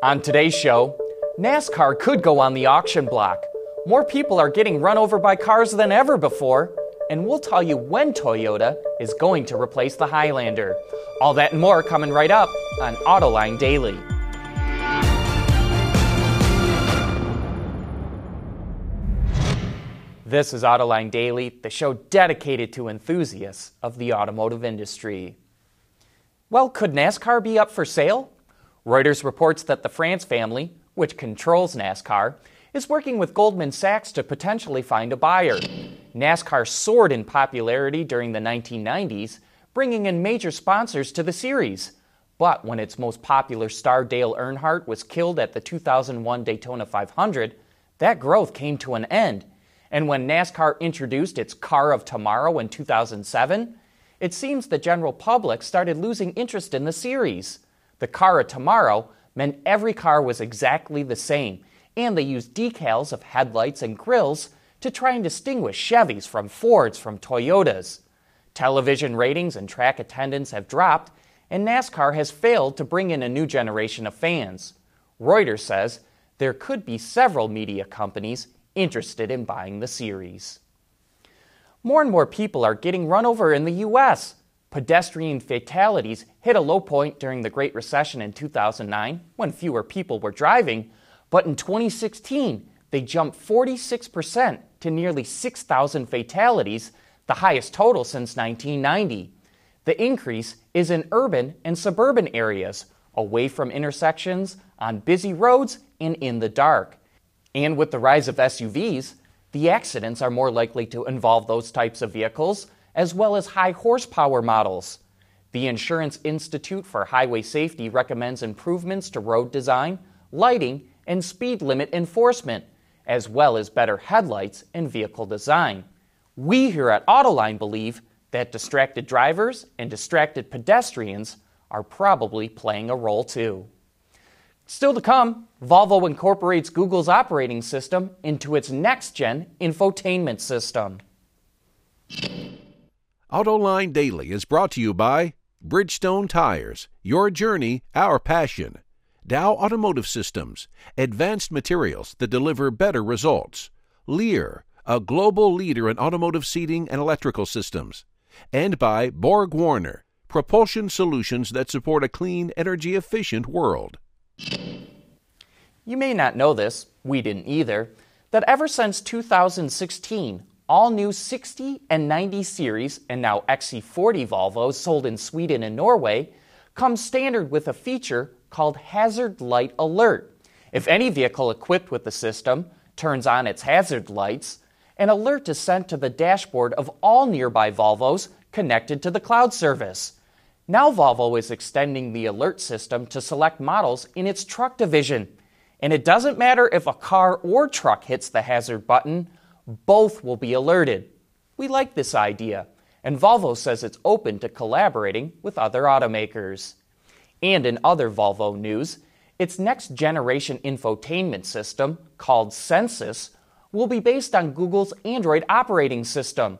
On today's show, NASCAR could go on the auction block. More people are getting run over by cars than ever before. And we'll tell you when Toyota is going to replace the Highlander. All that and more coming right up on Autoline Daily. This is Autoline Daily, the show dedicated to enthusiasts of the automotive industry. Well, could NASCAR be up for sale? Reuters reports that the France family, which controls NASCAR, is working with Goldman Sachs to potentially find a buyer. NASCAR soared in popularity during the 1990s, bringing in major sponsors to the series. But when its most popular star Dale Earnhardt was killed at the 2001 Daytona 500, that growth came to an end. And when NASCAR introduced its Car of Tomorrow in 2007, it seems the general public started losing interest in the series. The car of tomorrow meant every car was exactly the same, and they used decals of headlights and grilles to try and distinguish Chevys from Fords from Toyotas. Television ratings and track attendance have dropped, and NASCAR has failed to bring in a new generation of fans. Reuters says there could be several media companies interested in buying the series. More and more people are getting run over in the U.S. Pedestrian fatalities hit a low point during the Great Recession in 2009 when fewer people were driving, but in 2016 they jumped 46% to nearly 6,000 fatalities, the highest total since 1990. The increase is in urban and suburban areas, away from intersections, on busy roads, and in the dark. And with the rise of SUVs, the accidents are more likely to involve those types of vehicles as well as high horsepower models. The Insurance Institute for Highway Safety recommends improvements to road design, lighting, and speed limit enforcement, as well as better headlights and vehicle design. We here at Autoline believe that distracted drivers and distracted pedestrians are probably playing a role too. Still to come, Volvo incorporates Google's operating system into its next gen infotainment system. AutoLine Daily is brought to you by Bridgestone Tires, your journey, our passion. Dow Automotive Systems, advanced materials that deliver better results. Lear, a global leader in automotive seating and electrical systems. And by Borg Warner, propulsion solutions that support a clean, energy efficient world. You may not know this, we didn't either, that ever since 2016, all new 60 and 90 series and now XC40 Volvos sold in Sweden and Norway come standard with a feature called Hazard Light Alert. If any vehicle equipped with the system turns on its hazard lights, an alert is sent to the dashboard of all nearby Volvos connected to the cloud service. Now Volvo is extending the alert system to select models in its truck division. And it doesn't matter if a car or truck hits the hazard button, both will be alerted. We like this idea, and Volvo says it's open to collaborating with other automakers. And in other Volvo news, its next generation infotainment system, called Sensus, will be based on Google's Android operating system.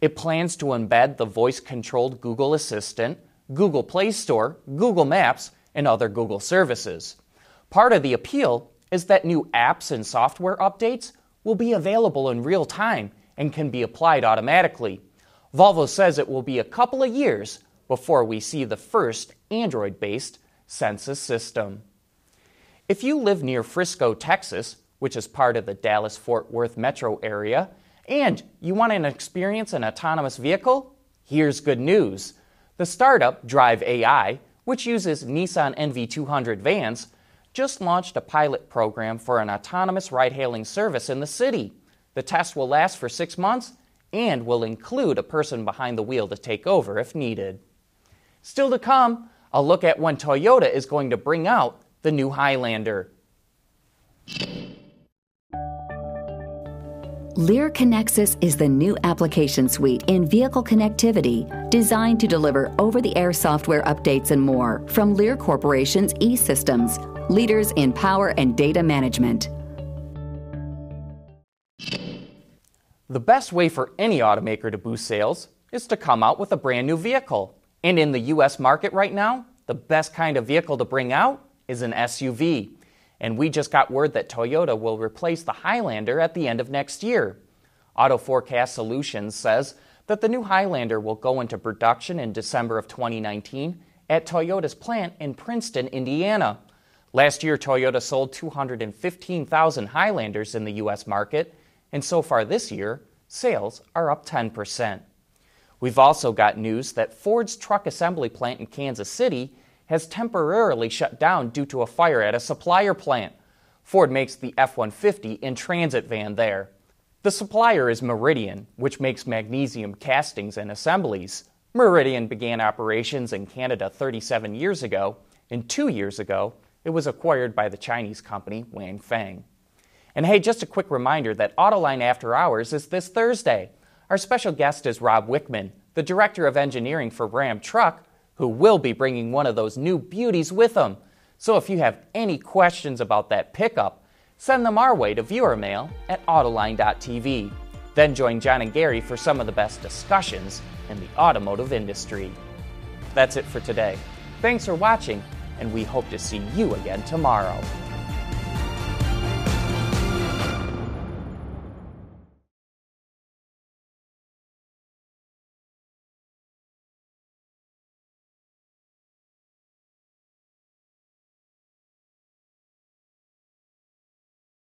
It plans to embed the voice controlled Google Assistant, Google Play Store, Google Maps, and other Google services. Part of the appeal is that new apps and software updates will be available in real time and can be applied automatically. Volvo says it will be a couple of years before we see the first Android based Sensus system. If you live near Frisco, Texas, which is part of the Dallas Fort Worth metro area, and you want to experience an autonomous vehicle, here's good news. The startup Drive AI, which uses Nissan NV200 vans, just launched a pilot program for an autonomous ride hailing service in the city. The test will last for six months and will include a person behind the wheel to take over if needed. Still to come, a look at when Toyota is going to bring out the new Highlander. Lear Connexus is the new application suite in vehicle connectivity designed to deliver over the air software updates and more from Lear Corporation's e systems leaders in power and data management. The best way for any automaker to boost sales is to come out with a brand new vehicle. And in the US market right now, the best kind of vehicle to bring out is an SUV. And we just got word that Toyota will replace the Highlander at the end of next year. Auto Forecast Solutions says that the new Highlander will go into production in December of 2019 at Toyota's plant in Princeton, Indiana. Last year, Toyota sold 215,000 Highlanders in the U.S. market, and so far this year, sales are up 10%. We've also got news that Ford's truck assembly plant in Kansas City has temporarily shut down due to a fire at a supplier plant. Ford makes the F 150 in transit van there. The supplier is Meridian, which makes magnesium castings and assemblies. Meridian began operations in Canada 37 years ago, and two years ago, it was acquired by the Chinese company Wanfeng. And hey, just a quick reminder that Autoline After Hours is this Thursday. Our special guest is Rob Wichman, the Director of Engineering for Ram Truck, who will be bringing one of those new beauties with him. So if you have any questions about that pickup, send them our way to viewer mail at autoline.tv. Then join John and Gary for some of the best discussions in the automotive industry. That's it for today. Thanks for watching, and we hope to see you again tomorrow.